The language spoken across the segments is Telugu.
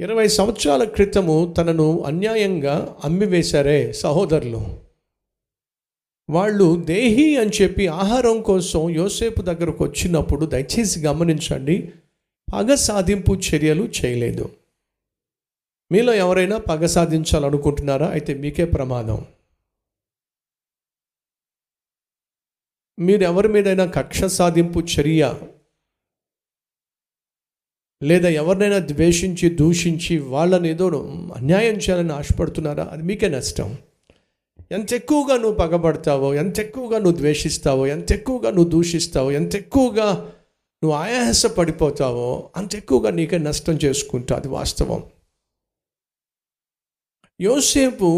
ఇరవై సంవత్సరాల క్రితము తనను అన్యాయంగా అమ్మివేశారే సహోదరులు. వాళ్ళు దేహి అని చెప్పి ఆహారం కోసం యోసేపు దగ్గరకు వచ్చినప్పుడు దయచేసి గమనించండి పగ సాధింపు చర్యలు చేయలేదు. మీలో ఎవరైనా పగ సాధించాలనుకుంటున్నారా? అయితే మీకే ప్రమాదం. మీరు ఎవరి మీదైనా కక్ష సాధింపు చర్య లేదా ఎవరినైనా ద్వేషించి దూషించి వాళ్ళని ఏదో అన్యాయం చేయాలని ఆశపడుతున్నారా? అది మీకే నష్టం. ఎంత ఎక్కువగా నువ్వు పగబడతావో ఎంత ఎక్కువగా నువ్వు ద్వేషిస్తావో ఎంత ఎక్కువగా నువ్వు దూషిస్తావో ఎంత ఎక్కువగా నువ్వు ఆయాస పడిపోతావో అంత ఎక్కువగా నీకే నష్టం చేసుకుంటావు అది వాస్తవం. యోసేపు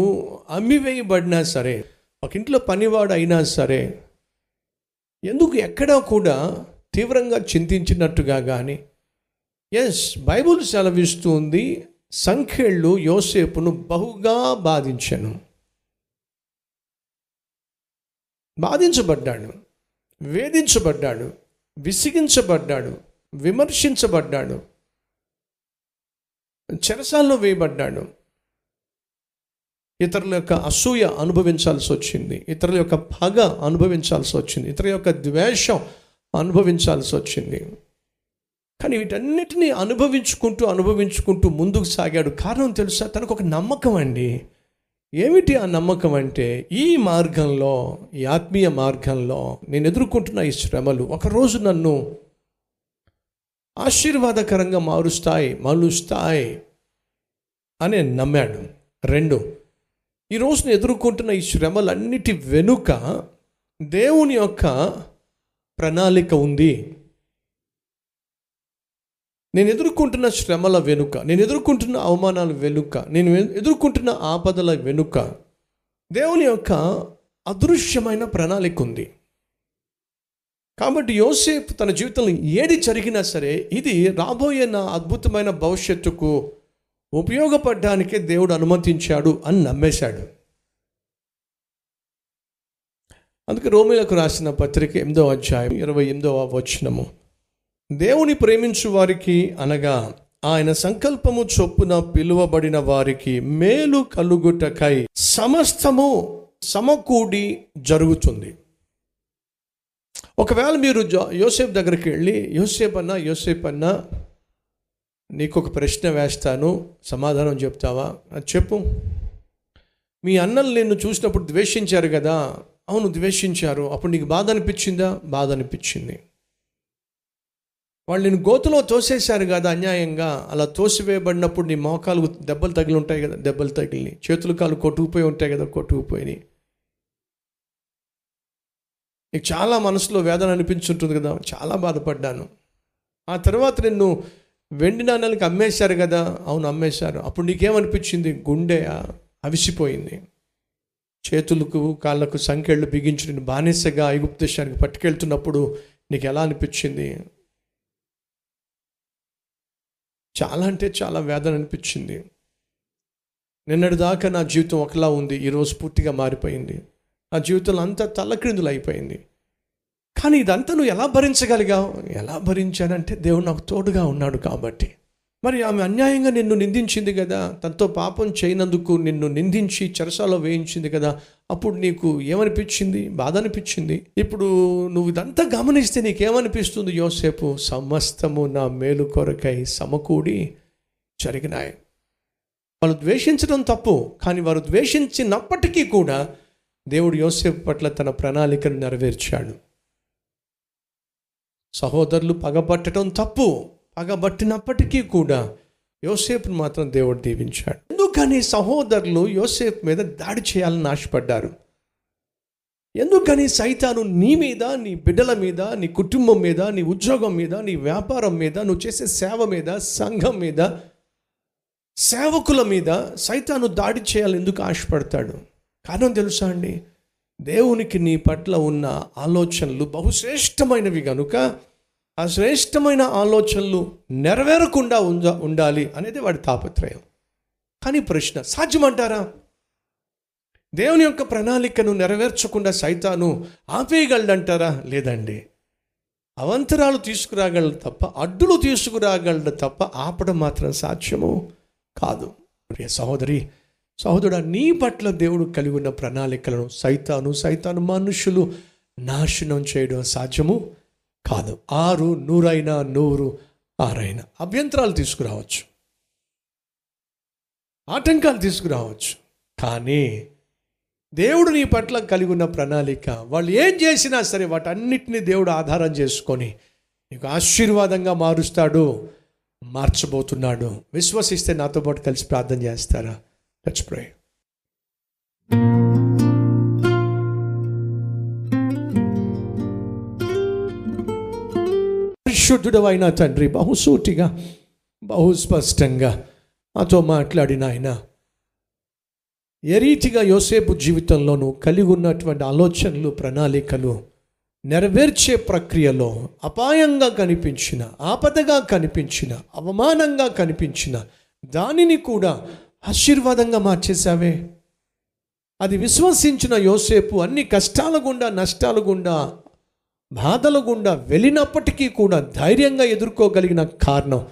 అమ్మివేయబడినా సరే ఒక ఇంట్లో పనివాడు అయినా సరే ఎందుకు ఎక్కడా కూడా తీవ్రంగా చింతించినట్టుగా కానీ ఎస్ బైబుల్ సెలవిస్తుంది సంఖ్యళ్ళు యోసేపును బహుగా బాధించను. బాధించబడ్డాడు వేధించబడ్డాడు విసిగించబడ్డాడు విమర్శించబడ్డాడు చెరసాల్లో వేయబడ్డాడు. ఇతరుల యొక్క అసూయ అనుభవించాల్సి వచ్చింది ఇతరుల యొక్క పగ అనుభవించాల్సి వచ్చింది ఇతరుల యొక్క ద్వేషం అనుభవించాల్సి వచ్చింది. కానీ వీటన్నిటినీ అనుభవించుకుంటూ అనుభవించుకుంటూ ముందుకు సాగాడు. కారణం తెలుసా? తనకు ఒక నమ్మకం అండి. ఏమిటి ఆ నమ్మకం అంటే? ఈ మార్గంలో ఈ ఆత్మీయ మార్గంలో నేను ఎదుర్కొంటున్న ఈ శ్రమలు ఒకరోజు నన్ను ఆశీర్వాదకరంగా మారుస్తాయి మలుస్తాయి అని నమ్మాడు. రెండు ఈ రోజున ఎదుర్కొంటున్న ఈ శ్రమలన్నిటి వెనుక దేవుని యొక్క ప్రణాళిక ఉంది. నేను ఎదుర్కొంటున్న శ్రమల వెనుక నేను ఎదుర్కొంటున్న అవమానాల వెనుక నేను ఎదుర్కొంటున్న ఆపదల వెనుక దేవుని యొక్క అదృశ్యమైన ప్రణాళిక ఉంది. కాబట్టి యోసేపు తన జీవితంలో ఏది జరిగినా సరే ఇది రాబోయే నా అద్భుతమైన భవిష్యత్తుకు ఉపయోగపడడానికే దేవుడు అనుమతించాడు అని నమ్మేశాడు. అందుకే రోమిలకు రాసిన పత్రిక ఎనిమిదో అధ్యాయం ఇరవై ఎనిమిదవ వచనము. దేవుని ప్రేమించు వారికి అనగా ఆయన సంకల్పము చొప్పున పిలువబడిన వారికి మేలు కలుగుటకై సమస్తము సమకూడి జరుగుతుంది. ఒకవేళ మీరు జో యోసేపు దగ్గరికి వెళ్ళి యోసేపు అన్నా యోసేపు అన్నా నీకు ఒక ప్రశ్న వేస్తాను సమాధానం చెప్తావా? అది చెప్పు. మీ అన్నలు నిన్ను చూసినప్పుడు ద్వేషించారు కదా? అవును ద్వేషించారు. అప్పుడు నీకు బాధ అనిపించిందా? బాధ అనిపించింది. వాళ్ళు నేను గోతులో తోసేశారు కదా అన్యాయంగా. అలా తోసివేయబడినప్పుడు నీ మోకాలు దెబ్బలు తగిలి ఉంటాయి కదా దెబ్బలు తగిలి చేతులు కాలు కొట్టుకుపోయి ఉంటాయి కదా కొట్టుకుపోయి నీకు చాలా మనసులో వేదన అనిపించుంటుంది కదా చాలా బాధపడ్డాను. ఆ తర్వాత నిన్ను వెండి నాణాలకి అమ్మేశారు కదా అవును అమ్మేశారు. అప్పుడు నీకేమనిపించింది? గుండె అవిసిపోయింది. చేతులకు కాళ్ళకు సంఖ్యలు బిగించి నేను బానిసగా ఐగుప్త దేశానికి పట్టుకెళ్తున్నప్పుడు నీకు ఎలా అనిపించింది? చాలా అంటే చాలా వేదన అనిపించింది. నిన్నటి దాకా నా జీవితం ఒకలా ఉంది ఈరోజు పూర్తిగా మారిపోయింది. నా జీవితంలో అంతా తలక్రిందులు అయిపోయింది కానీ ఇదంతా నువ్వు ఎలా భరించగలిగావు? ఎలా భరించానంటే దేవుడు నాకు తోడుగా ఉన్నాడు కాబట్టి. మరి ఆమె అన్యాయంగా నిన్ను నిందించింది కదా. తనతో పాపం చేయనందుకు నిన్ను నిందించి చెరసాలో వేయించింది కదా. అప్పుడు నీకు ఏమనిపించింది? బాధ అనిపించింది ఇప్పుడు నువ్వు ఇదంతా గమనిస్తే నీకేమనిపిస్తుంది? యోసేపు సమస్తము నా మేలు కొరకై సమకూడి జరిగినాయి. వాళ్ళు ద్వేషించడం తప్పు కానీ వారు ద్వేషించినప్పటికీ కూడా దేవుడు యోసేపు పట్ల తన ప్రణాళికను నెరవేర్చాడు. సహోదరులు పగబట్టడం తప్పు పగబట్టినప్పటికీ కూడా యోసేపును మాత్రం దేవుడు దీవించాడు. ఎందుకని సహోదరులు యోసేపు మీద దాడి చేయాలని ఆశపడ్డారు? ఎందుకని సైతాను నీ మీద నీ బిడ్డల మీద నీ కుటుంబం మీద నీ ఉద్యోగం మీద నీ వ్యాపారం మీద నువ్వు చేసే సేవ మీద సంఘం మీద సేవకుల మీద సైతాను దాడి చేయాలని ఎందుకు ఆశపడతాడు? కారణం తెలుసా అండి? దేవునికి నీ పట్ల ఉన్న ఆలోచనలు బహుశ్రేష్టమైనవి కనుక ఆ శ్రేష్టమైన ఆలోచనలు నెరవేరకుండా ఉండ ఉండాలి అనేది వాడి తాపత్రయం. కానీ ప్రశ్న సాధ్యమంటారా? దేవుని యొక్క ప్రణాళికను నెరవేర్చకుండా సైతాను ఆపేయగలడంటారా? లేదండి. అవంతరాలు తీసుకురాగలడు తప్ప అడ్డులు తీసుకురాగలడు తప్ప ఆపడం మాత్రం సాధ్యము కాదు. ప్రియ సహోదరి సహోదరుడు నీ పట్ల దేవుడు కలిగి ఉన్న ప్రణాళికలను సైతాను సైతాను మనుషులు నాశనం చేయడం సాధ్యము కాదు ఆరు నూరైనా నూరు ఆరైనా. అభ్యంతరాలు తీసుకురావచ్చు. ఆటంకాలు తీసుకురావచ్చు. కానీ దేవుడు నీ పట్ల కలిగి ఉన్న ప్రణాళిక వాళ్ళు ఏం చేసినా సరే వాటన్నిటిని దేవుడు ఆధారం చేసుకొని నీకు ఆశీర్వాదంగా మారుస్తాడు మార్చబోతున్నాడు. విశ్వసిస్తే నాతో పాటు కలిసి ప్రార్థన చేస్తారా? లెట్స్ ప్రే పరిశుద్ధుడు అయిన తండ్రి బహుసూటిగా బహుస్పష్టంగా మాతో మాట్లాడిన ఆయన ఏ రీతిగా యోసేపు జీవితంలోనూ కలిగి ఉన్నటువంటి ఆలోచనలు ప్రణాళికలు నెరవేర్చే ప్రక్రియలో అపాయంగా కనిపించిన ఆపదగా కనిపించిన అవమానంగా కనిపించిన దానిని కూడా ఆశీర్వాదంగా మార్చేశావే. అది విశ్వసించిన యోసేపు అన్ని కష్టాల గుండా నష్టాల గుండా బాధల గుండా వెళ్ళినప్పటికీ కూడా ధైర్యంగా ఎదుర్కోగలిగిన కారణం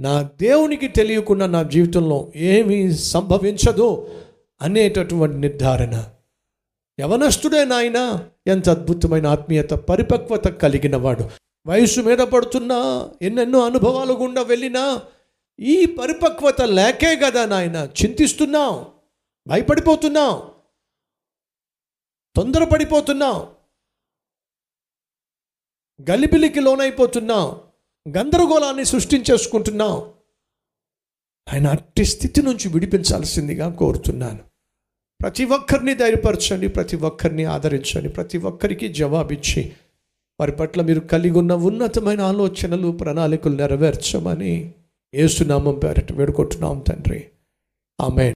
నా దేవునికి తెలియకుండా నా జీవితంలో ఏమీ సంభవించదు అనేటటువంటి నిర్ధారణ. యవనస్తుడే నాయన ఎంత అద్భుతమైన ఆత్మీయత పరిపక్వత కలిగిన వాడు. వయసు మీద పడుతున్నా ఎన్నెన్నో అనుభవాలు గుండా వెళ్ళినా ఈ పరిపక్వత లేకే కదా నాయన చింతిస్తున్నావు భయపడిపోతున్నావు తొందరపడిపోతున్నావు గలిబిలికి లోనైపోతున్నాం గందరగోళాన్ని సృష్టించేసుకుంటున్నాం. ఆయన అట్టి స్థితి నుంచి విడిపించాల్సిందిగా కోరుతున్నాను. ప్రతి ఒక్కరిని ధైర్యపరచండి ప్రతి ఒక్కరిని ఆదరించండి ప్రతి ఒక్కరికి జవాబిచ్చి వారి పట్ల మీరు కలిగి ఉన్న ఉన్నతమైన ఆలోచనలు ప్రణాళికలు నెరవేర్చమని ఏసునామం పేరట వేడుకుంటున్నాం తండ్రి. ఆమె